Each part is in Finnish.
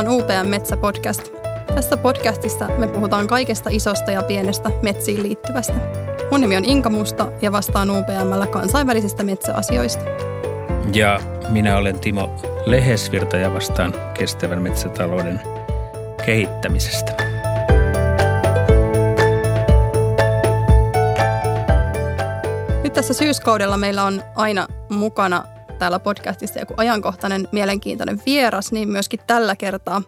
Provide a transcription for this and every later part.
On UPM Metsä-podcast. Tässä podcastissa me puhutaan kaikesta isosta ja pienestä metsiin liittyvästä. Mun nimi on Inka Musta ja vastaan UPMllä kansainvälisistä metsäasioista. Ja minä olen Timo Lehesvirta ja vastaan kestävän metsätalouden kehittämisestä. Nyt tässä syyskaudella meillä on aina mukana täällä podcastissa joku ajankohtainen mielenkiintoinen vieras, niin myöskin tällä kertaa.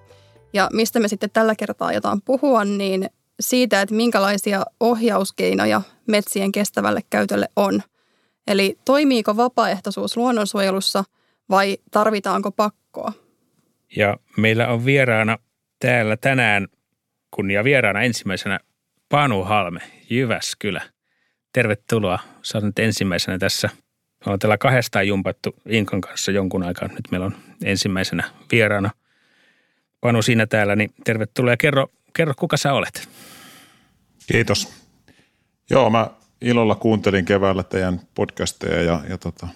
Ja mistä me sitten tällä kertaa jotain puhua, niin siitä, että minkälaisia ohjauskeinoja metsien kestävälle käytölle on. Eli toimiiko vapaaehtoisuus luonnonsuojelussa vai tarvitaanko pakkoa? Ja meillä on vieraana täällä tänään kunnia vieraana ensimmäisenä Panu Halme, Jyväskylä. Tervetuloa. Sä nyt ensimmäisenä tässä – me ollaan täällä kahdestaan jumpattu Inkan kanssa jonkun aikaa. Nyt meillä on ensimmäisenä vieraana Panu siinä täällä, niin tervetuloa ja kerro, kerro kuka sä olet. Kiitos. Joo, mä ilolla kuuntelin keväällä teidän podcasteja ja, ja tota,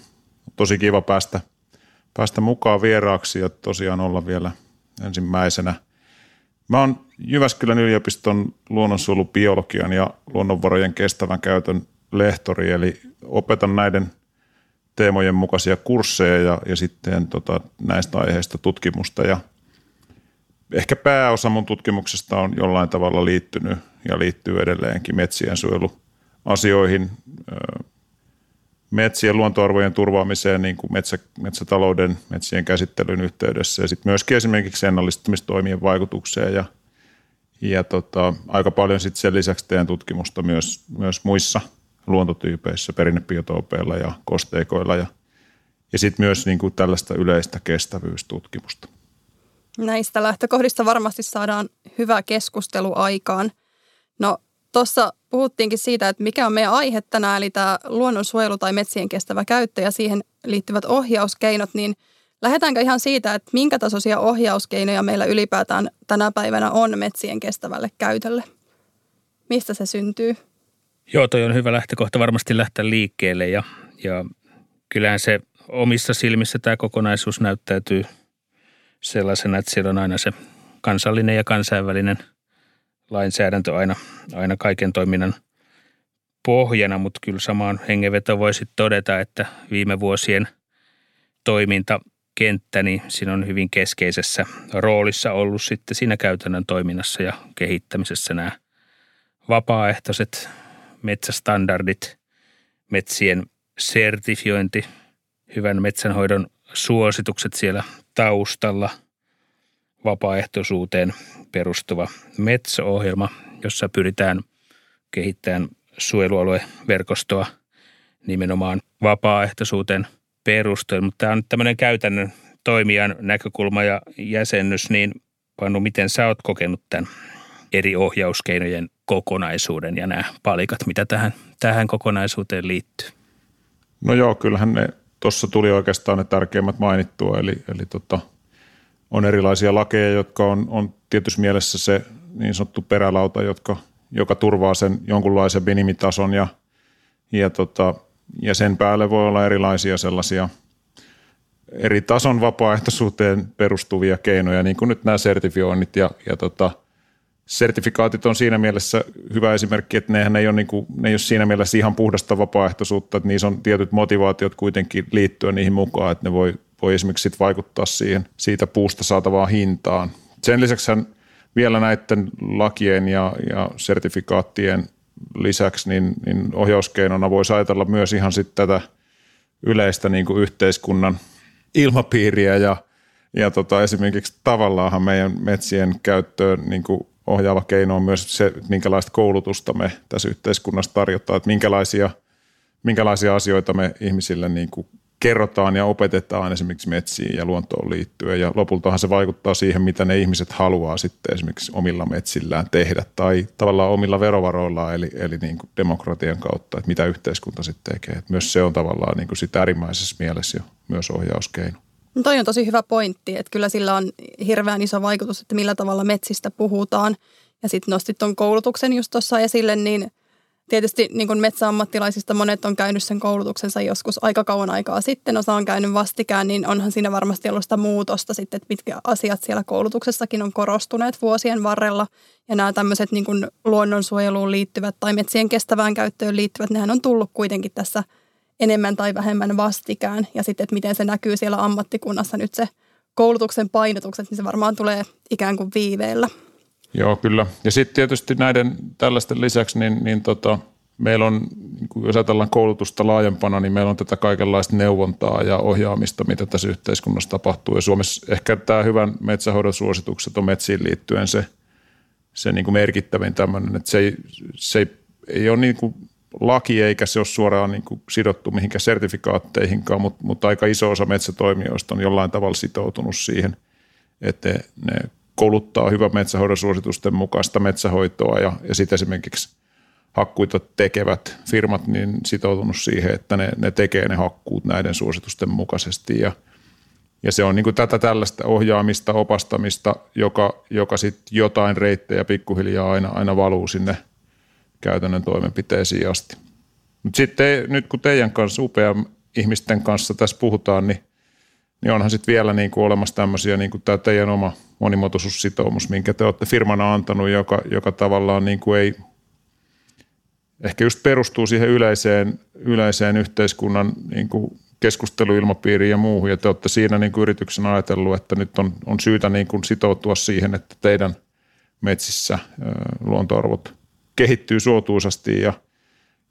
tosi kiva päästä, päästä mukaan vieraaksi ja tosiaan olla vielä ensimmäisenä. Mä oon Jyväskylän yliopiston luonnonsuojelubiologian ja luonnonvarojen kestävän käytön lehtori, eli opetan näiden – teemojen mukaisia kursseja ja, ja sitten tota, näistä aiheista tutkimusta. Ja ehkä pääosa mun tutkimuksesta on jollain tavalla liittynyt ja liittyy edelleenkin metsien suojeluasioihin, metsien luontoarvojen turvaamiseen niin kuin metsä, metsätalouden, metsien käsittelyn yhteydessä ja sitten myöskin esimerkiksi ennallistamistoimien vaikutukseen ja, ja tota, aika paljon sitten sen lisäksi teen tutkimusta myös, myös muissa – luontotyypeissä, perinnebiotoopeilla ja kosteikoilla ja, ja sitten myös niin kuin tällaista yleistä kestävyystutkimusta. Näistä lähtökohdista varmasti saadaan hyvä keskustelu aikaan. No tuossa puhuttiinkin siitä, että mikä on meidän aihe tänään, eli tämä luonnonsuojelu tai metsien kestävä käyttö ja siihen liittyvät ohjauskeinot, niin lähdetäänkö ihan siitä, että minkä tasoisia ohjauskeinoja meillä ylipäätään tänä päivänä on metsien kestävälle käytölle? Mistä se syntyy? Joo, toi on hyvä lähtökohta varmasti lähteä liikkeelle ja, ja kyllähän se omissa silmissä tämä kokonaisuus näyttäytyy sellaisena, että siellä on aina se kansallinen ja kansainvälinen lainsäädäntö aina, aina kaiken toiminnan pohjana, mutta kyllä samaan hengenveto voisi todeta, että viime vuosien toimintakenttä, niin siinä on hyvin keskeisessä roolissa ollut sitten siinä käytännön toiminnassa ja kehittämisessä nämä vapaaehtoiset metsästandardit, metsien sertifiointi, hyvän metsänhoidon suositukset siellä taustalla, vapaaehtoisuuteen perustuva metsäohjelma, jossa pyritään kehittämään suojelualueverkostoa nimenomaan vapaaehtoisuuteen perustuen. Mutta tämä on nyt tämmöinen käytännön toimijan näkökulma ja jäsennys, niin Panu, miten sä oot kokenut tämän eri ohjauskeinojen kokonaisuuden ja nämä palikat, mitä tähän, tähän kokonaisuuteen liittyy? No joo, kyllähän ne tuossa tuli oikeastaan ne tärkeimmät mainittua, eli, eli tota, on erilaisia lakeja, jotka on, on tietyssä mielessä se niin sanottu perälauta, jotka, joka turvaa sen jonkunlaisen minimitason ja, ja, tota, ja sen päälle voi olla erilaisia sellaisia eri tason vapaaehtoisuuteen perustuvia keinoja, niin kuin nyt nämä sertifioinnit ja, ja tota, sertifikaatit on siinä mielessä hyvä esimerkki, että nehän ei ole, niin kuin, ne ei ole siinä mielessä ihan puhdasta vapaaehtoisuutta, että niissä on tietyt motivaatiot kuitenkin liittyä niihin mukaan, että ne voi, voi esimerkiksi sit vaikuttaa siihen, siitä puusta saatavaan hintaan. Sen lisäksi vielä näiden lakien ja, ja sertifikaattien lisäksi niin, niin ohjauskeinona voisi ajatella myös ihan sitten tätä yleistä niin kuin yhteiskunnan ilmapiiriä ja, ja tota, esimerkiksi tavallaanhan meidän metsien käyttöön niin kuin ohjaava keino on myös se, minkälaista koulutusta me tässä yhteiskunnassa tarjotaan, että minkälaisia, minkälaisia asioita me ihmisille niin kuin kerrotaan ja opetetaan esimerkiksi metsiin ja luontoon liittyen. Ja lopultahan se vaikuttaa siihen, mitä ne ihmiset haluaa sitten esimerkiksi omilla metsillään tehdä tai tavallaan omilla verovaroillaan, eli, eli niin kuin demokratian kautta, että mitä yhteiskunta sitten tekee. Että myös se on tavallaan niin kuin sitä äärimmäisessä mielessä jo myös ohjauskeino. No toi on tosi hyvä pointti, että kyllä sillä on hirveän iso vaikutus, että millä tavalla metsistä puhutaan. Ja sitten nostit tuon koulutuksen just tuossa esille, niin Tietysti niin kuin metsäammattilaisista monet on käynyt sen koulutuksensa joskus aika kauan aikaa sitten, osa on käynyt vastikään, niin onhan siinä varmasti ollut sitä muutosta sitten, että mitkä asiat siellä koulutuksessakin on korostuneet vuosien varrella. Ja nämä tämmöiset niin kuin luonnonsuojeluun liittyvät tai metsien kestävään käyttöön liittyvät, nehän on tullut kuitenkin tässä enemmän tai vähemmän vastikään. Ja sitten, että miten se näkyy siellä ammattikunnassa nyt se koulutuksen painotukset, niin se varmaan tulee ikään kuin viiveellä. Joo, kyllä. Ja sitten tietysti näiden tällaisten lisäksi, niin, niin tota, meillä on, niin jos ajatellaan koulutusta laajempana, niin meillä on tätä kaikenlaista neuvontaa ja ohjaamista, mitä tässä yhteiskunnassa tapahtuu. Ja Suomessa ehkä tämä hyvän metsähoidon suositukset on metsiin liittyen se, se niin kuin merkittävin tämmöinen, että se ei, se ei, ei ole niin kuin laki eikä se ole suoraan niin kuin sidottu mihinkään sertifikaatteihinkaan, mutta, mutta aika iso osa metsätoimijoista on jollain tavalla sitoutunut siihen, että ne kouluttaa hyvän metsähoidon suositusten mukaista metsähoitoa ja, ja sitten esimerkiksi hakkuita tekevät firmat niin sitoutunut siihen, että ne, ne tekee ne hakkuut näiden suositusten mukaisesti. Ja, ja se on niin kuin tätä tällaista ohjaamista, opastamista, joka, joka sitten jotain reittejä pikkuhiljaa aina, aina valuu sinne käytännön toimenpiteisiin asti. Mutta sitten nyt kun teidän kanssa, upean ihmisten kanssa tässä puhutaan, niin, niin onhan sitten vielä niin kuin olemassa tämmöisiä, niin kuin tämä teidän oma – monimuotoisuussitoumus, minkä te olette firmana antanut, joka, joka tavallaan niin kuin ei, ehkä just perustuu siihen yleiseen, yleiseen yhteiskunnan niin kuin keskusteluilmapiiriin ja muuhun, ja te olette siinä niin kuin yrityksen ajatellut, että nyt on, on syytä niin kuin sitoutua siihen, että teidän metsissä luontoarvot kehittyy suotuisasti ja,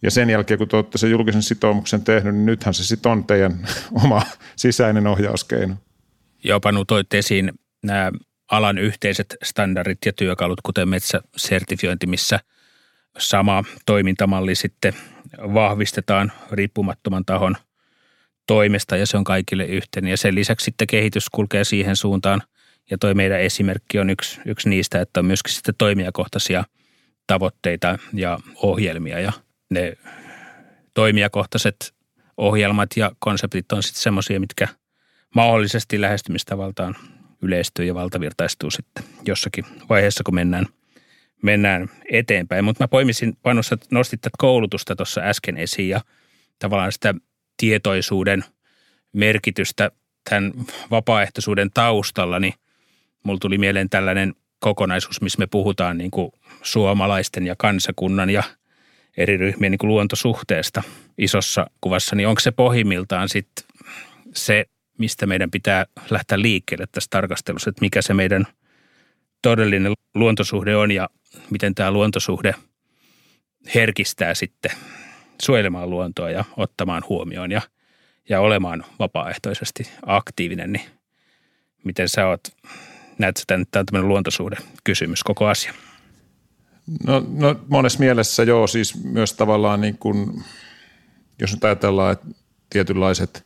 ja sen jälkeen, kun te olette sen julkisen sitoumuksen tehnyt, niin nythän se sitten on teidän oma sisäinen ohjauskeino. Jopa toit esiin nämä alan yhteiset standardit ja työkalut, kuten metsäsertifiointi, missä sama toimintamalli sitten vahvistetaan riippumattoman tahon toimesta ja se on kaikille yhteen. Ja sen lisäksi sitten kehitys kulkee siihen suuntaan ja toi meidän esimerkki on yksi, yksi niistä, että on myöskin sitten toimijakohtaisia tavoitteita ja ohjelmia ja ne toimijakohtaiset ohjelmat ja konseptit on sitten semmoisia, mitkä mahdollisesti lähestymistavaltaan yleistyy ja valtavirtaistuu sitten jossakin vaiheessa, kun mennään, mennään eteenpäin. Mutta mä poimisin, panossa nostit tätä koulutusta tuossa äsken esiin ja tavallaan sitä tietoisuuden merkitystä tämän vapaaehtoisuuden taustalla, niin mulla tuli mieleen tällainen kokonaisuus, missä me puhutaan niin kuin suomalaisten ja kansakunnan ja eri ryhmien niin kuin luontosuhteesta isossa kuvassa, niin onko se pohjimmiltaan sitten se mistä meidän pitää lähteä liikkeelle tässä tarkastelussa, että mikä se meidän todellinen luontosuhde on ja miten tämä luontosuhde herkistää sitten suojelemaan luontoa ja ottamaan huomioon ja, ja olemaan vapaaehtoisesti aktiivinen, niin miten sä oot, näet sä tämän, tämä on tämmöinen luontosuhde kysymys koko asia? No, no monessa mielessä joo, siis myös tavallaan niin kuin, jos nyt ajatellaan, että tietynlaiset –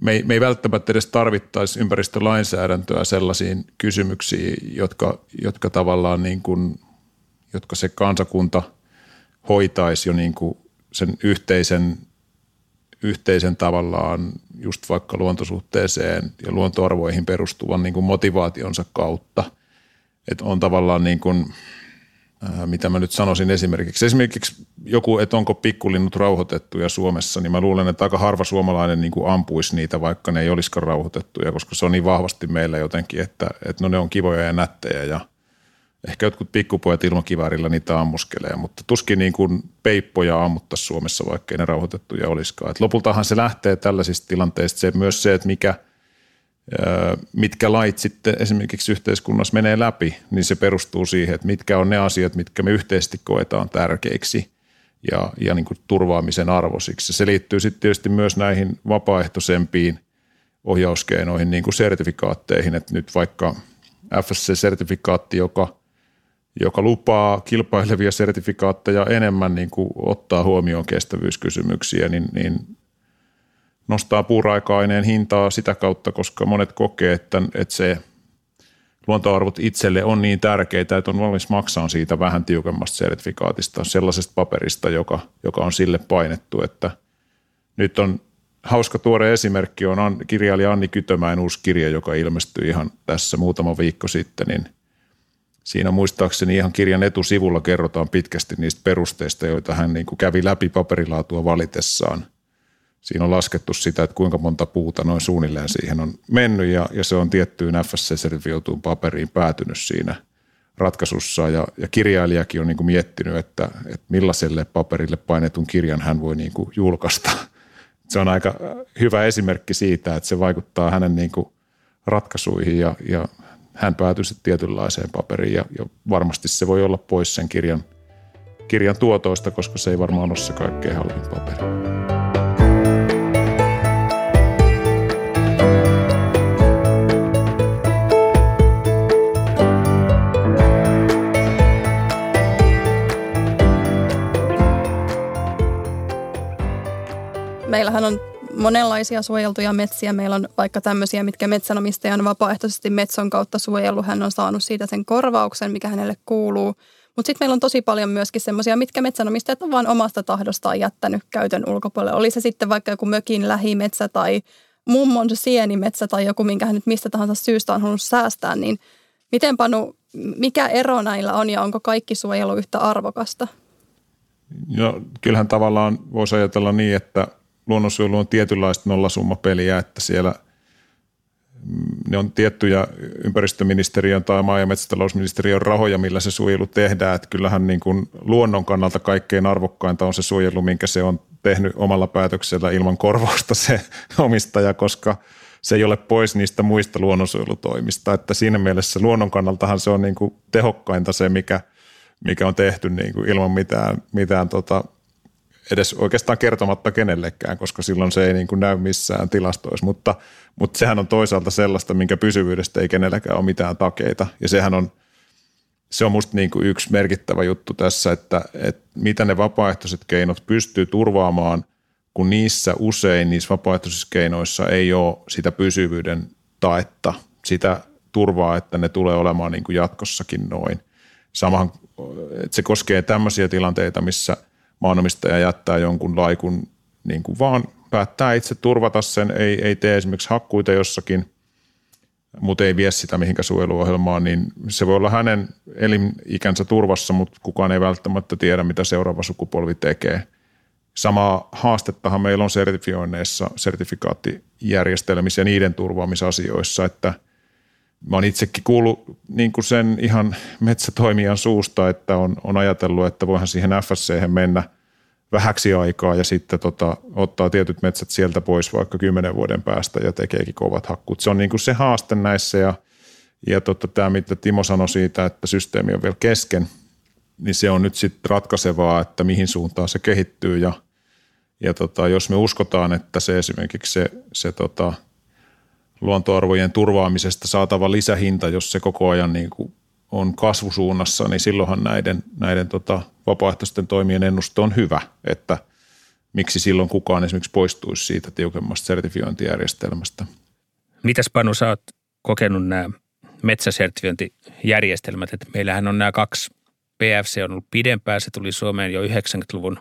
me ei, me ei välttämättä edes tarvittaisi ympäristölainsäädäntöä sellaisiin kysymyksiin, jotka, jotka tavallaan niin kuin, jotka se kansakunta hoitaisi jo niin kuin sen yhteisen, yhteisen tavallaan just vaikka luontosuhteeseen ja luontoarvoihin perustuvan niin kuin motivaationsa kautta. Että on tavallaan niin kuin – Äh, mitä mä nyt sanoisin esimerkiksi. Esimerkiksi joku, että onko pikkulinnut rauhoitettuja Suomessa, niin mä luulen, että aika harva suomalainen niin kuin ampuisi niitä, vaikka ne ei olisikaan rauhoitettuja, koska se on niin vahvasti meillä jotenkin, että, että no ne on kivoja ja nättejä ja ehkä jotkut pikkupojat ilmakiväärillä niitä ammuskelee, mutta tuskin niin kuin peippoja ammuttaisi Suomessa, vaikka ne rauhoitettuja olisikaan. Et lopultahan se lähtee tällaisista tilanteista se, myös se, että mikä – mitkä lait sitten esimerkiksi yhteiskunnassa menee läpi, niin se perustuu siihen, että mitkä on ne asiat, mitkä me yhteisesti koetaan tärkeiksi ja, ja niin kuin turvaamisen arvoisiksi. Se liittyy sitten tietysti myös näihin vapaaehtoisempiin ohjauskeinoihin, niin kuin sertifikaatteihin, että nyt vaikka FSC-sertifikaatti, joka, joka lupaa kilpailevia sertifikaatteja enemmän niin kuin ottaa huomioon kestävyyskysymyksiä, niin, niin nostaa puuraaka-aineen hintaa sitä kautta, koska monet kokee, että, että se luontoarvot itselle on niin tärkeitä, että on valmis maksaa siitä vähän tiukemmasta sertifikaatista, sellaisesta paperista, joka, joka on sille painettu, että nyt on hauska tuore esimerkki on kirjailija Anni Kytömäen uusi kirja, joka ilmestyi ihan tässä muutama viikko sitten, niin siinä muistaakseni ihan kirjan etusivulla kerrotaan pitkästi niistä perusteista, joita hän niin kuin kävi läpi paperilaatua valitessaan. Siinä on laskettu sitä, että kuinka monta puuta noin suunnilleen siihen on mennyt ja, ja se on tiettyyn FSC-sertifioituun paperiin päätynyt siinä ratkaisussa. Ja, ja kirjailijakin on niin kuin miettinyt, että, että millaiselle paperille painetun kirjan hän voi niin kuin julkaista. Se on aika hyvä esimerkki siitä, että se vaikuttaa hänen niin kuin ratkaisuihin ja, ja hän päätyi sitten tietynlaiseen paperiin ja, ja varmasti se voi olla pois sen kirjan, kirjan tuotoista, koska se ei varmaan ole se kaikkein halvin paperi. Meillähän on monenlaisia suojeltuja metsiä. Meillä on vaikka tämmöisiä, mitkä metsänomistaja on vapaaehtoisesti metson kautta suojellut. Hän on saanut siitä sen korvauksen, mikä hänelle kuuluu. Mutta sitten meillä on tosi paljon myöskin semmoisia, mitkä metsänomistajat on vain omasta tahdostaan jättänyt käytön ulkopuolelle. Oli se sitten vaikka joku mökin lähimetsä tai mummon sienimetsä tai joku, minkä hän nyt mistä tahansa syystä on halunnut säästää, niin miten Panu, mikä ero näillä on ja onko kaikki suojelu yhtä arvokasta? No, kyllähän tavallaan voisi ajatella niin, että luonnonsuojelu on tietynlaista nollasummapeliä, että siellä mm, ne on tiettyjä ympäristöministeriön tai maa- ja metsätalousministeriön rahoja, millä se suojelu tehdään. Että kyllähän niin kuin luonnon kannalta kaikkein arvokkainta on se suojelu, minkä se on tehnyt omalla päätöksellä ilman korvausta se omistaja, koska se ei ole pois niistä muista luonnonsuojelutoimista. Että siinä mielessä luonnon kannaltahan se on niin kuin tehokkainta se, mikä, mikä on tehty niin kuin ilman mitään, mitään tota edes oikeastaan kertomatta kenellekään, koska silloin se ei niin kuin näy missään tilastoissa, mutta, mutta sehän on toisaalta sellaista, minkä pysyvyydestä ei kenelläkään ole mitään takeita. Ja sehän on, se on musta niin kuin yksi merkittävä juttu tässä, että, että mitä ne vapaaehtoiset keinot pystyy turvaamaan, kun niissä usein niissä vapaaehtoisissa keinoissa ei ole sitä pysyvyyden taetta, sitä turvaa, että ne tulee olemaan niin kuin jatkossakin noin. Samahan, että se koskee tämmöisiä tilanteita, missä – maanomistaja jättää jonkun laikun niin kuin vaan päättää itse turvata sen, ei, ei tee esimerkiksi hakkuita jossakin, mutta ei vie sitä mihinkä suojeluohjelmaan, niin se voi olla hänen elinikänsä turvassa, mutta kukaan ei välttämättä tiedä, mitä seuraava sukupolvi tekee. Samaa haastettahan meillä on sertifioinneissa, sertifikaattijärjestelmissä ja niiden turvaamisasioissa, että mä oon itsekin kuullut niin kuin sen ihan metsätoimijan suusta, että on, on ajatellut, että voihan siihen FSC mennä – vähäksi aikaa ja sitten tota, ottaa tietyt metsät sieltä pois vaikka kymmenen vuoden päästä ja tekeekin kovat hakkuut. Se on niin kuin se haaste näissä ja, ja tota, tämä, mitä Timo sanoi siitä, että systeemi on vielä kesken, niin se on nyt sitten ratkaisevaa, että mihin suuntaan se kehittyy ja, ja tota, jos me uskotaan, että se esimerkiksi se, se tota, luontoarvojen turvaamisesta saatava lisähinta, jos se koko ajan niin kuin on kasvusuunnassa, niin silloinhan näiden, näiden tota, vapaaehtoisten toimien ennuste on hyvä, että miksi silloin kukaan esimerkiksi poistuisi siitä tiukemmasta sertifiointijärjestelmästä. Mitäs Panu, sä oot kokenut nämä metsäsertifiointijärjestelmät, että meillähän on nämä kaksi PFC on ollut pidempään, se tuli Suomeen jo 90-luvun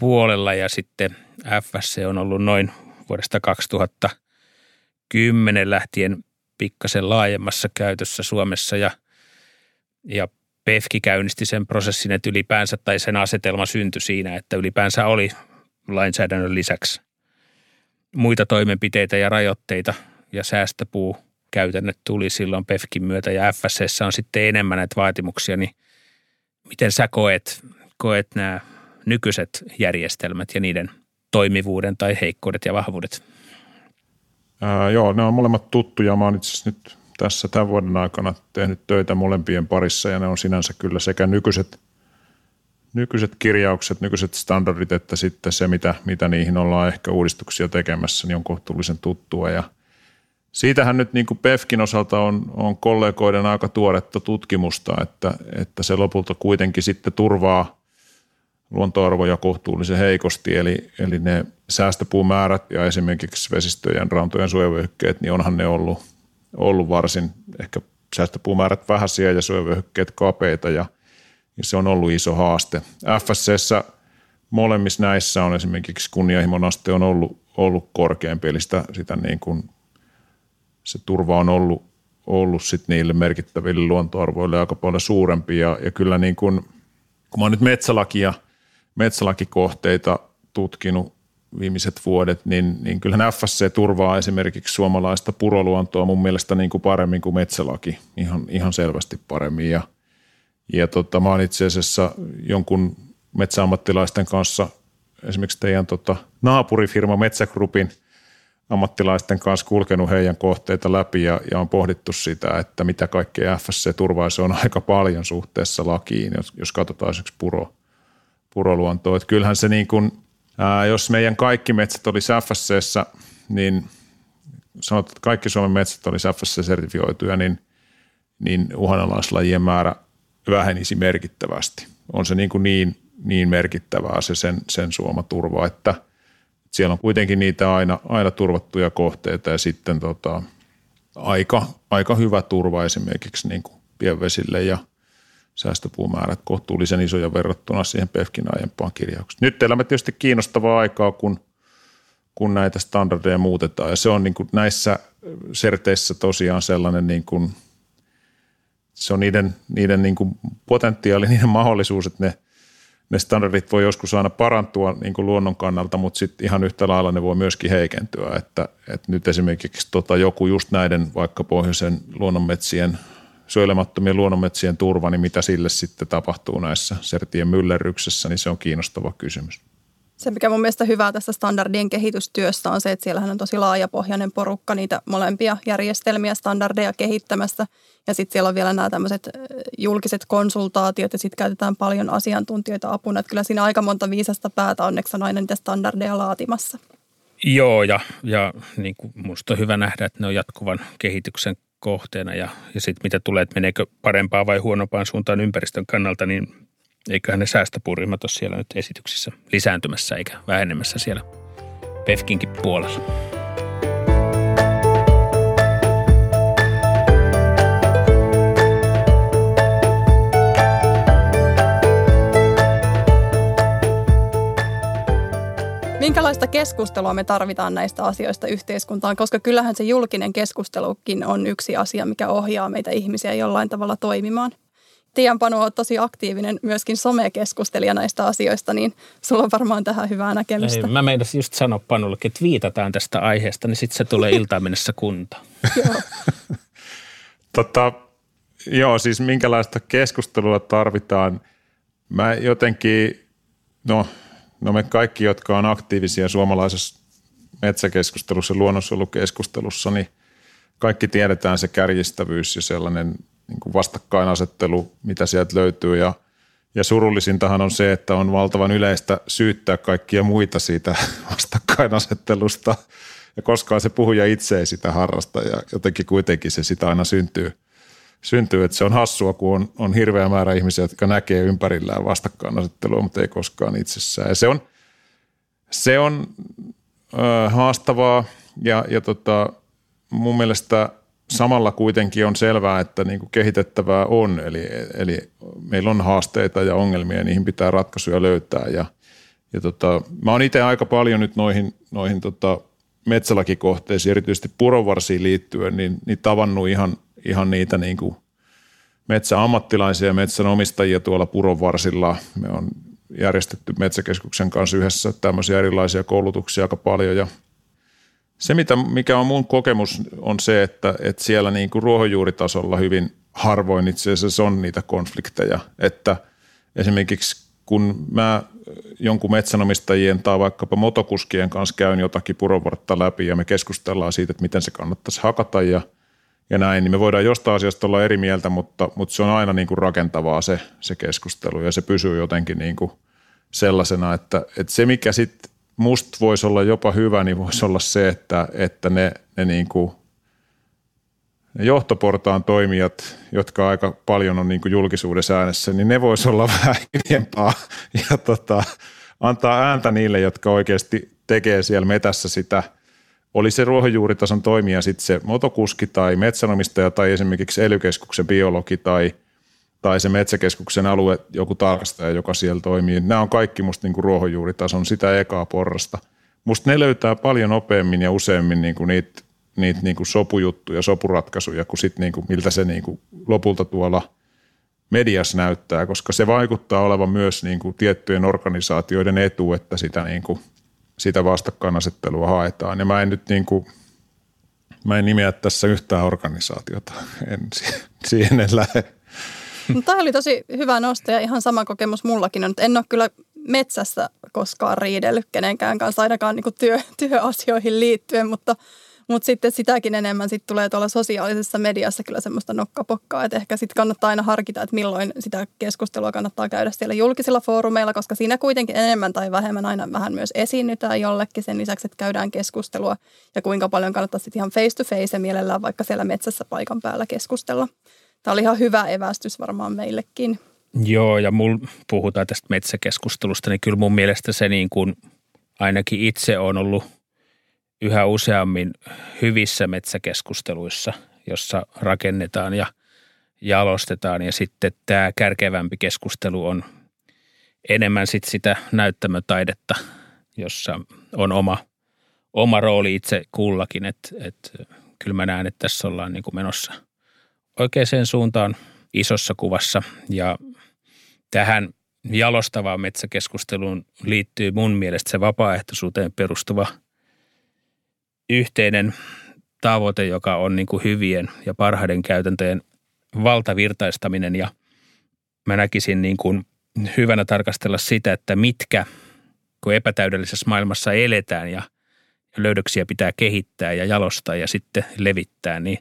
puolella ja sitten FSC on ollut noin vuodesta 2010 lähtien pikkasen laajemmassa käytössä Suomessa ja – ja PEFKI käynnisti sen prosessin, että ylipäänsä tai sen asetelma syntyi siinä, että ylipäänsä oli lainsäädännön lisäksi muita toimenpiteitä ja rajoitteita ja säästöpuu käytännöt tuli silloin PEFKin myötä ja FSS on sitten enemmän näitä vaatimuksia, niin miten sä koet, koet nämä nykyiset järjestelmät ja niiden toimivuuden tai heikkoudet ja vahvuudet? Joo, ne on molemmat tuttuja. Mä oon itse nyt tässä tämän vuoden aikana tehnyt töitä molempien parissa ja ne on sinänsä kyllä sekä nykyiset, nykyiset kirjaukset, nykyiset standardit, että sitten se, mitä, mitä niihin ollaan ehkä uudistuksia tekemässä, niin on kohtuullisen tuttua ja Siitähän nyt niin kuin PEFKin osalta on, on kollegoiden aika tuoretta tutkimusta, että, että se lopulta kuitenkin sitten turvaa luontoarvoja kohtuullisen heikosti, eli, eli ne säästöpuumäärät ja esimerkiksi vesistöjen rantojen suojavyöhykkeet, niin onhan ne ollut ollut varsin ehkä säästöpuumäärät vähäisiä ja syövyöhykkeet kapeita ja, ja se on ollut iso haaste. FSCssä molemmissa näissä on esimerkiksi kunnianhimon aste on ollut, ollut korkeampi, eli sitä, sitä niin kuin, se turva on ollut, ollut sit niille merkittäville luontoarvoille aika paljon suurempi. Ja, ja kyllä niin kun, kun mä oon nyt metsälakia, metsälakikohteita tutkinut viimeiset vuodet, niin, niin kyllähän FSC turvaa esimerkiksi suomalaista puroluontoa mun mielestä niin kuin paremmin kuin metsälaki, ihan, ihan selvästi paremmin. Ja, ja tota, mä oon itse asiassa jonkun metsäammattilaisten kanssa, esimerkiksi teidän tota, naapurifirma Metsägrupin ammattilaisten kanssa kulkenut heidän kohteita läpi ja, ja on pohdittu sitä, että mitä kaikkea FSC turvaa. Se on aika paljon suhteessa lakiin, jos, jos katsotaan esimerkiksi puro, puroluontoa. Että kyllähän se niin kuin – Ää, jos meidän kaikki metsät olisi FSCssä, niin sanotaan, että kaikki Suomen metsät olisi FSC-sertifioituja, niin, niin uhanalaislajien määrä vähenisi merkittävästi. On se niin, kuin niin, niin merkittävää se sen, sen suoma turva, että siellä on kuitenkin niitä aina, aina turvattuja kohteita ja sitten tota, aika, aika hyvä turva esimerkiksi niin kuin pienvesille ja – säästöpuumäärät kohtuullisen isoja verrattuna siihen PEFKin aiempaan kirjaukseen. Nyt elämme tietysti kiinnostavaa aikaa, kun, kun näitä standardeja muutetaan ja se on niin kuin näissä serteissä tosiaan sellainen niin kuin, se on niiden, niiden niin kuin potentiaali, niiden mahdollisuus, että ne, ne standardit voi joskus aina parantua niin kuin luonnon kannalta, mutta sitten ihan yhtä lailla ne voi myöskin heikentyä, että, että nyt esimerkiksi tota joku just näiden vaikka pohjoisen luonnonmetsien suojelemattomien luonnonmetsien turva, niin mitä sille sitten tapahtuu näissä sertien myllerryksessä, niin se on kiinnostava kysymys. Se, mikä mun mielestä hyvää tässä standardien kehitystyössä on se, että siellähän on tosi laajapohjainen porukka niitä molempia järjestelmiä, standardeja kehittämässä. Ja sitten siellä on vielä nämä tämmöiset julkiset konsultaatiot ja sitten käytetään paljon asiantuntijoita apuna. Että kyllä siinä aika monta viisasta päätä onneksi on aina niitä standardeja laatimassa. Joo, ja, ja niin kuin musta on hyvä nähdä, että ne on jatkuvan kehityksen kohteena ja, ja sitten mitä tulee, että meneekö parempaa vai huonompaan suuntaan ympäristön kannalta, niin eiköhän ne säästöpuurimmat ole siellä nyt esityksissä lisääntymässä eikä vähenemässä siellä PEFKinkin puolella. Minkälaista keskustelua me tarvitaan näistä asioista yhteiskuntaan, koska kyllähän se julkinen keskustelukin on yksi asia, mikä ohjaa meitä ihmisiä jollain tavalla toimimaan. Tian Panu on tosi aktiivinen myöskin somekeskustelija näistä asioista, niin sulla on varmaan tähän hyvää näkemystä. Ei, mä meinasin just sanoa Panulle, että viitataan tästä aiheesta, niin sitten se tulee iltaan mennessä kunta. joo. tota, joo, siis minkälaista keskustelua tarvitaan? Mä jotenkin, no No me kaikki, jotka on aktiivisia suomalaisessa metsäkeskustelussa, luonnonsuojelukeskustelussa, niin kaikki tiedetään se kärjistävyys ja sellainen niin kuin vastakkainasettelu, mitä sieltä löytyy. Ja, ja surullisintahan on se, että on valtavan yleistä syyttää kaikkia muita siitä vastakkainasettelusta. Ja koskaan se puhuja itse ei sitä harrasta ja jotenkin kuitenkin se sitä aina syntyy – syntyy. Että se on hassua, kun on, on hirveä määrä ihmisiä, jotka näkee ympärillään vastakkainasettelua, mutta ei koskaan itsessään. Ja se on, se on ö, haastavaa ja, ja tota, mun mielestä samalla kuitenkin on selvää, että niin kuin kehitettävää on. Eli, eli meillä on haasteita ja ongelmia ja niihin pitää ratkaisuja löytää. Ja, ja tota, mä oon itse aika paljon nyt noihin, noihin tota, metsälakikohteisiin, erityisesti purovarsiin liittyen, niin, niin tavannut ihan ihan niitä niin kuin metsäammattilaisia ja metsänomistajia tuolla puron varsilla. Me on järjestetty Metsäkeskuksen kanssa yhdessä tämmöisiä erilaisia koulutuksia aika paljon ja se, mitä, mikä on mun kokemus, on se, että, että siellä niin kuin ruohonjuuritasolla hyvin harvoin itse asiassa on niitä konflikteja. Että esimerkiksi kun mä jonkun metsänomistajien tai vaikkapa motokuskien kanssa käyn jotakin purovartta läpi ja me keskustellaan siitä, että miten se kannattaisi hakata ja – ja näin, niin me voidaan jostain asiasta olla eri mieltä, mutta, mutta se on aina niin kuin rakentavaa se, se keskustelu ja se pysyy jotenkin niin kuin sellaisena, että, että se mikä sitten musta voisi olla jopa hyvä, niin voisi olla se, että, että ne, ne, niin kuin, johtoportaan toimijat, jotka aika paljon on niin kuin julkisuudessa äänessä, niin ne voisi olla vähän hiljempaa ja tota, antaa ääntä niille, jotka oikeasti tekee siellä metässä sitä – oli se ruohonjuuritason toimija sitten se motokuski tai metsänomistaja tai esimerkiksi ely biologi tai, tai se metsäkeskuksen alue, joku tarkastaja, joka siellä toimii. Nämä on kaikki musta niinku ruohonjuuritason sitä ekaa porrasta. Musta ne löytää paljon nopeammin ja useammin niinku niitä niitä niin kuin sopujuttuja, sopuratkaisuja, kuin sit niin kuin, miltä se niin kuin lopulta tuolla mediassa näyttää, koska se vaikuttaa olevan myös niin kuin tiettyjen organisaatioiden etu, että sitä, niin kuin, sitä vastakkainasettelua haetaan. Ja mä en nyt niin kuin, mä en nimeä tässä yhtään organisaatiota, en siihen en lähde. No, tämä oli tosi hyvä nosto ja ihan sama kokemus mullakin on. En ole kyllä metsässä koskaan riidellyt kenenkään kanssa, ainakaan niin työ, työasioihin liittyen, mutta, mutta sitten sitäkin enemmän sit tulee tuolla sosiaalisessa mediassa kyllä semmoista nokkapokkaa, että ehkä sitten kannattaa aina harkita, että milloin sitä keskustelua kannattaa käydä siellä julkisilla foorumeilla, koska siinä kuitenkin enemmän tai vähemmän aina vähän myös esiinnytään jollekin sen lisäksi, että käydään keskustelua ja kuinka paljon kannattaa sitten ihan face to face ja mielellään vaikka siellä metsässä paikan päällä keskustella. Tämä oli ihan hyvä evästys varmaan meillekin. Joo, ja mul puhutaan tästä metsäkeskustelusta, niin kyllä mun mielestä se niin kuin ainakin itse on ollut yhä useammin hyvissä metsäkeskusteluissa, jossa rakennetaan ja jalostetaan. Ja sitten tämä kärkevämpi keskustelu on enemmän sit sitä näyttämötaidetta, jossa on oma, oma rooli itse kullakin. Että et, kyllä mä näen, että tässä ollaan niin kuin menossa oikeaan suuntaan isossa kuvassa ja tähän jalostavaan metsäkeskusteluun liittyy mun mielestä se vapaaehtoisuuteen perustuva yhteinen tavoite, joka on niin kuin hyvien ja parhaiden käytäntöjen valtavirtaistaminen ja mä näkisin niin kuin hyvänä tarkastella sitä, että mitkä, kun epätäydellisessä maailmassa eletään ja löydöksiä pitää kehittää ja jalostaa ja sitten levittää, niin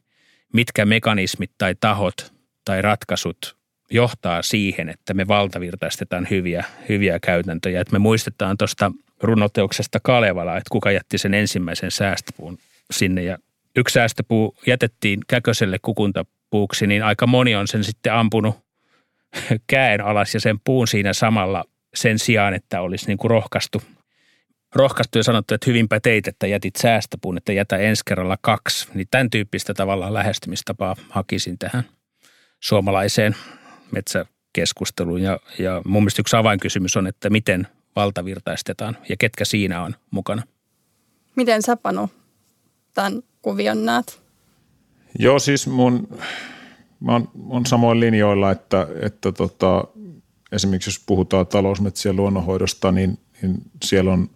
mitkä mekanismit tai tahot tai ratkaisut johtaa siihen, että me valtavirtaistetaan hyviä, hyviä käytäntöjä. Että me muistetaan tuosta runoteoksesta Kalevala, että kuka jätti sen ensimmäisen säästöpuun sinne. Ja yksi säästöpuu jätettiin Käköselle kukuntapuuksi, niin aika moni on sen sitten ampunut käen alas ja sen puun siinä samalla sen sijaan, että olisi niin kuin rohkaistu, rohkaistu ja sanottu, että hyvinpä teit, että jätit säästöpuun, että jätä ensi kerralla kaksi. Niin tämän tyyppistä tavallaan lähestymistapaa hakisin tähän suomalaiseen metsäkeskusteluun. Ja, ja mun mielestä yksi avainkysymys on, että miten valtavirtaistetaan ja ketkä siinä on mukana. Miten sä Panu tämän kuvion näet? Joo, siis mun, mä oon, on samoin linjoilla, että, että tota, esimerkiksi jos puhutaan talousmetsien luonnonhoidosta, niin, niin siellä on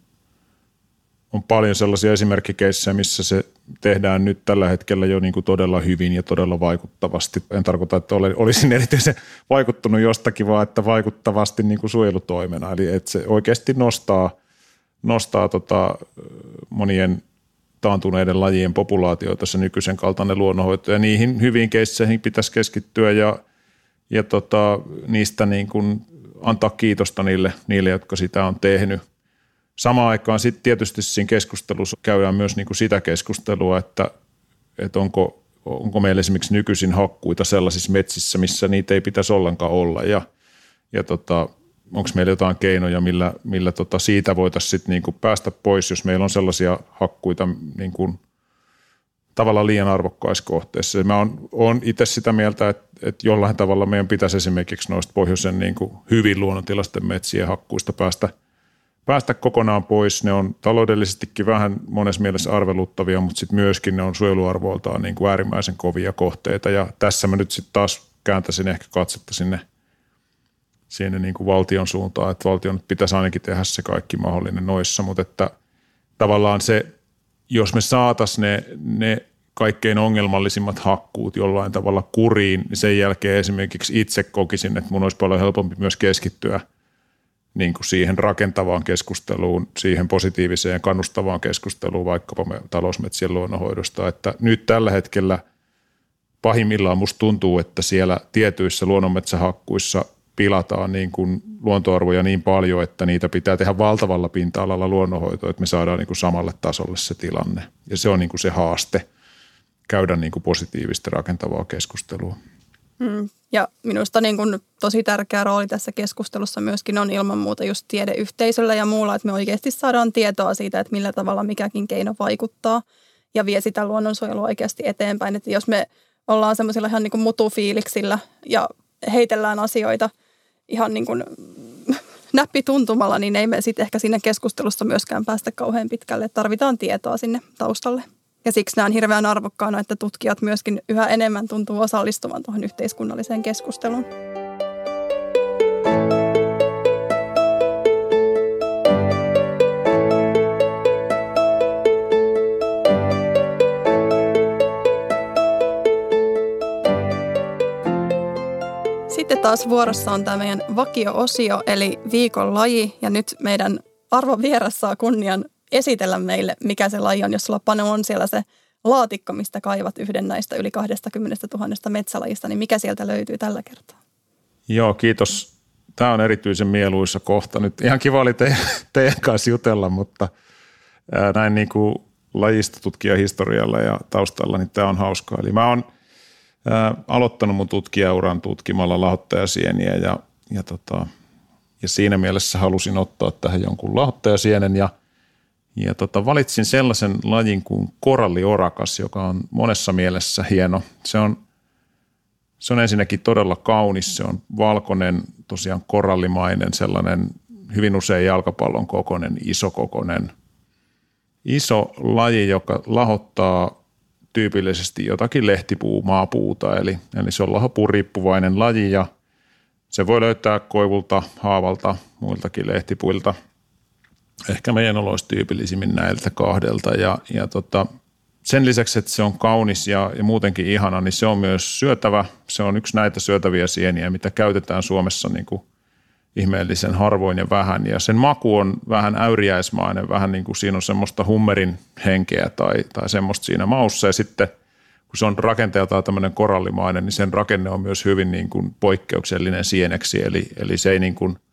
on paljon sellaisia esimerkkikeissejä, missä se tehdään nyt tällä hetkellä jo niin kuin todella hyvin ja todella vaikuttavasti. En tarkoita, että olisin erityisen vaikuttunut jostakin, vaan että vaikuttavasti niin kuin suojelutoimena. Eli että se oikeasti nostaa, nostaa tota monien taantuneiden lajien populaatioita se nykyisen kaltainen luonnonhoito. Ja niihin hyviin keisseihin pitäisi keskittyä ja, ja tota, niistä niin kuin antaa kiitosta niille, niille, jotka sitä on tehnyt – Samaan aikaan sitten tietysti siinä keskustelussa käydään myös niin kuin sitä keskustelua, että, että onko, onko meillä esimerkiksi nykyisin hakkuita sellaisissa metsissä, missä niitä ei pitäisi ollenkaan olla ja, ja tota, onko meillä jotain keinoja, millä, millä tota siitä voitaisiin sitten niin kuin päästä pois, jos meillä on sellaisia hakkuita niin kuin tavallaan liian arvokkaissa kohteissa. Mä oon, oon itse sitä mieltä, että, että jollain tavalla meidän pitäisi esimerkiksi noista pohjoisen niin kuin hyvin luonnontilaisten metsien hakkuista päästä – päästä kokonaan pois. Ne on taloudellisestikin vähän monessa mielessä arveluttavia, mutta sitten myöskin ne on suojeluarvoiltaan niin kuin äärimmäisen kovia kohteita. Ja tässä mä nyt sitten taas kääntäisin ehkä katsetta sinne, sinne niin kuin valtion suuntaan, että valtion pitäisi ainakin tehdä se kaikki mahdollinen noissa, mutta että tavallaan se, jos me saataisiin ne, ne kaikkein ongelmallisimmat hakkuut jollain tavalla kuriin, niin sen jälkeen esimerkiksi itse kokisin, että mun olisi paljon helpompi myös keskittyä – niin kuin siihen rakentavaan keskusteluun, siihen positiiviseen kannustavaan keskusteluun vaikkapa me talousmetsien luonnonhoidosta, että nyt tällä hetkellä pahimmillaan musta tuntuu, että siellä tietyissä luonnonmetsähakkuissa pilataan niin kuin luontoarvoja niin paljon, että niitä pitää tehdä valtavalla pinta-alalla luonnonhoitoa, että me saadaan niin kuin samalle tasolle se tilanne. Ja se on niin kuin se haaste käydä niin kuin positiivista rakentavaa keskustelua. Mm. Ja minusta niin kun tosi tärkeä rooli tässä keskustelussa myöskin on ilman muuta just tiedeyhteisöllä ja muulla, että me oikeasti saadaan tietoa siitä, että millä tavalla mikäkin keino vaikuttaa ja vie sitä luonnonsuojelua oikeasti eteenpäin. Että jos me ollaan semmoisilla ihan niin kuin mutufiiliksillä ja heitellään asioita ihan niin kuin näppituntumalla, niin ei me sitten ehkä siinä keskustelussa myöskään päästä kauhean pitkälle. Tarvitaan tietoa sinne taustalle. Ja siksi näen hirveän arvokkaana, että tutkijat myöskin yhä enemmän tuntuu osallistuvan tuohon yhteiskunnalliseen keskusteluun. Sitten taas vuorossa on tämä meidän vakio-osio, eli viikon laji. Ja nyt meidän arvovieras saa kunnian esitellä meille, mikä se laji on, jos sulla Panu on siellä se laatikko, mistä kaivat yhden näistä yli 20 000 metsälajista, niin mikä sieltä löytyy tällä kertaa? Joo, kiitos. Tämä on erityisen mieluisa kohta. Nyt ihan kiva oli teidän, teidän kanssa jutella, mutta näin niin kuin lajista tutkija historialla ja taustalla, niin tämä on hauskaa. Eli mä oon aloittanut mun tutkijauran tutkimalla lahottajasieniä ja, ja, tota, ja siinä mielessä halusin ottaa tähän jonkun lahottajasienen ja – ja tota, valitsin sellaisen lajin kuin koralliorakas, joka on monessa mielessä hieno. Se on, se on ensinnäkin todella kaunis. Se on valkoinen, tosiaan korallimainen, sellainen hyvin usein jalkapallon kokoinen, isokokoinen, iso laji, joka lahottaa tyypillisesti jotakin lehtipuu, maapuuta, eli, eli se on lahopuun riippuvainen laji ja se voi löytää koivulta, haavalta, muiltakin lehtipuilta – ehkä meidän oloissa tyypillisimmin näiltä kahdelta. Ja, ja tota, sen lisäksi, että se on kaunis ja, ja muutenkin ihana, niin se on myös syötävä. Se on yksi näitä syötäviä sieniä, mitä käytetään Suomessa niin kuin ihmeellisen harvoin ja vähän. Ja sen maku on vähän äyriäismainen, vähän niin kuin siinä on semmoista hummerin henkeä tai, tai semmoista siinä maussa. Ja sitten kun se on rakenteeltaan tämmöinen korallimainen, niin sen rakenne on myös hyvin niin kuin poikkeuksellinen sieneksi. Eli, eli se ei niin kuin –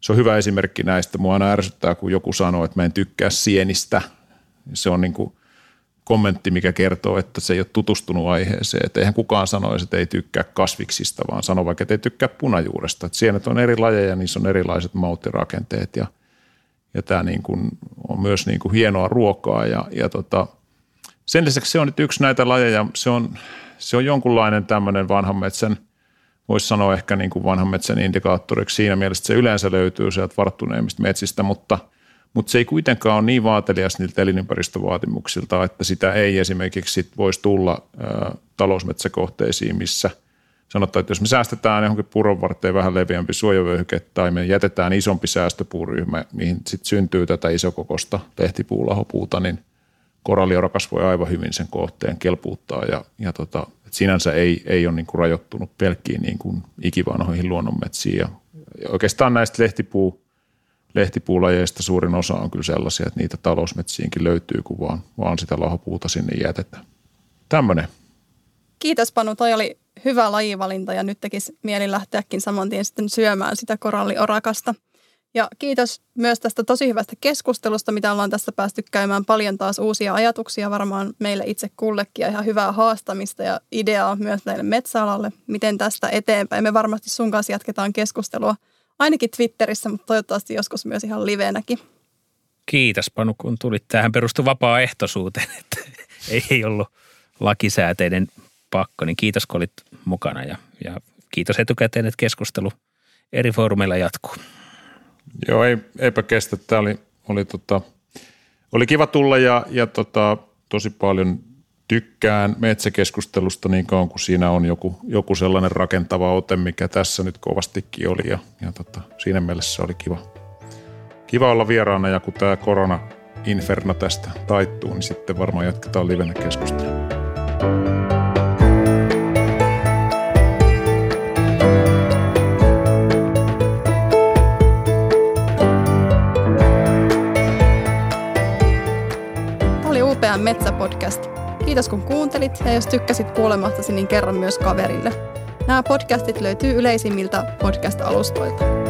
se on hyvä esimerkki näistä. Mua aina ärsyttää, kun joku sanoo, että mä en tykkää sienistä. Se on niin kuin kommentti, mikä kertoo, että se ei ole tutustunut aiheeseen. Että eihän kukaan sanoisi, että ei tykkää kasviksista, vaan sanoo vaikka, että ei tykkää punajuuresta. Että sienet on eri lajeja, niissä on erilaiset mauttirakenteet ja, ja tämä niin kuin on myös niin kuin hienoa ruokaa. Ja, ja tota, sen lisäksi se on nyt yksi näitä lajeja, se on, se on jonkunlainen tämmöinen vanhan metsän – voisi sanoa ehkä niin kuin vanhan metsän indikaattoriksi. Siinä mielessä, että se yleensä löytyy sieltä varttuneimmista metsistä, mutta, mutta se ei kuitenkaan ole niin vaatelias niiltä elinympäristövaatimuksilta, että sitä ei esimerkiksi sit voisi tulla ä, talousmetsäkohteisiin, missä sanotaan, että jos me säästetään johonkin puron varteen vähän leviämpi suojavyöhyke tai me jätetään isompi säästöpuuryhmä, mihin sitten syntyy tätä isokokosta lehtipuulahopuuta, niin koralliorakas voi aivan hyvin sen kohteen kelpuuttaa ja, ja tota, et sinänsä ei, ei ole niin kuin rajoittunut pelkkiin niin kuin ikivanhoihin luonnonmetsiin. Ja oikeastaan näistä lehtipuu, lehtipuulajeista suurin osa on kyllä sellaisia, että niitä talousmetsiinkin löytyy, kun vaan, vaan sitä lahopuuta sinne jätetään. Tämmöinen. Kiitos Panu, toi oli hyvä lajivalinta ja nyt tekisi mieli lähteäkin saman tien sitten syömään sitä koralliorakasta – ja kiitos myös tästä tosi hyvästä keskustelusta, mitä ollaan tässä päästy käymään paljon taas uusia ajatuksia varmaan meille itse kullekin ja ihan hyvää haastamista ja ideaa myös näille metsäalalle, miten tästä eteenpäin. Me varmasti sun kanssa jatketaan keskustelua ainakin Twitterissä, mutta toivottavasti joskus myös ihan livenäkin. Kiitos Panu, kun tulit. Tähän perustui vapaaehtoisuuteen, että ei ollut lakisääteinen pakko, niin kiitos kun olit mukana ja, ja kiitos etukäteen, että keskustelu eri foorumeilla jatkuu. Joo, ei, eipä kestä. Tämä oli, oli, tota, oli kiva tulla ja, ja tota, tosi paljon tykkään metsäkeskustelusta niin kauan kuin siinä on joku, joku sellainen rakentava ote, mikä tässä nyt kovastikin oli. Ja, ja tota, siinä mielessä oli kiva, kiva olla vieraana ja kun tämä korona-inferno tästä taittuu, niin sitten varmaan jatketaan livenä keskustelua. UPM Metsäpodcast. Kiitos kun kuuntelit ja jos tykkäsit kuulemastasi, niin kerro myös kaverille. Nämä podcastit löytyy yleisimmiltä podcast-alustoilta.